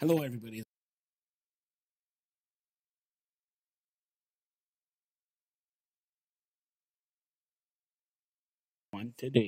Hello, everybody. One today.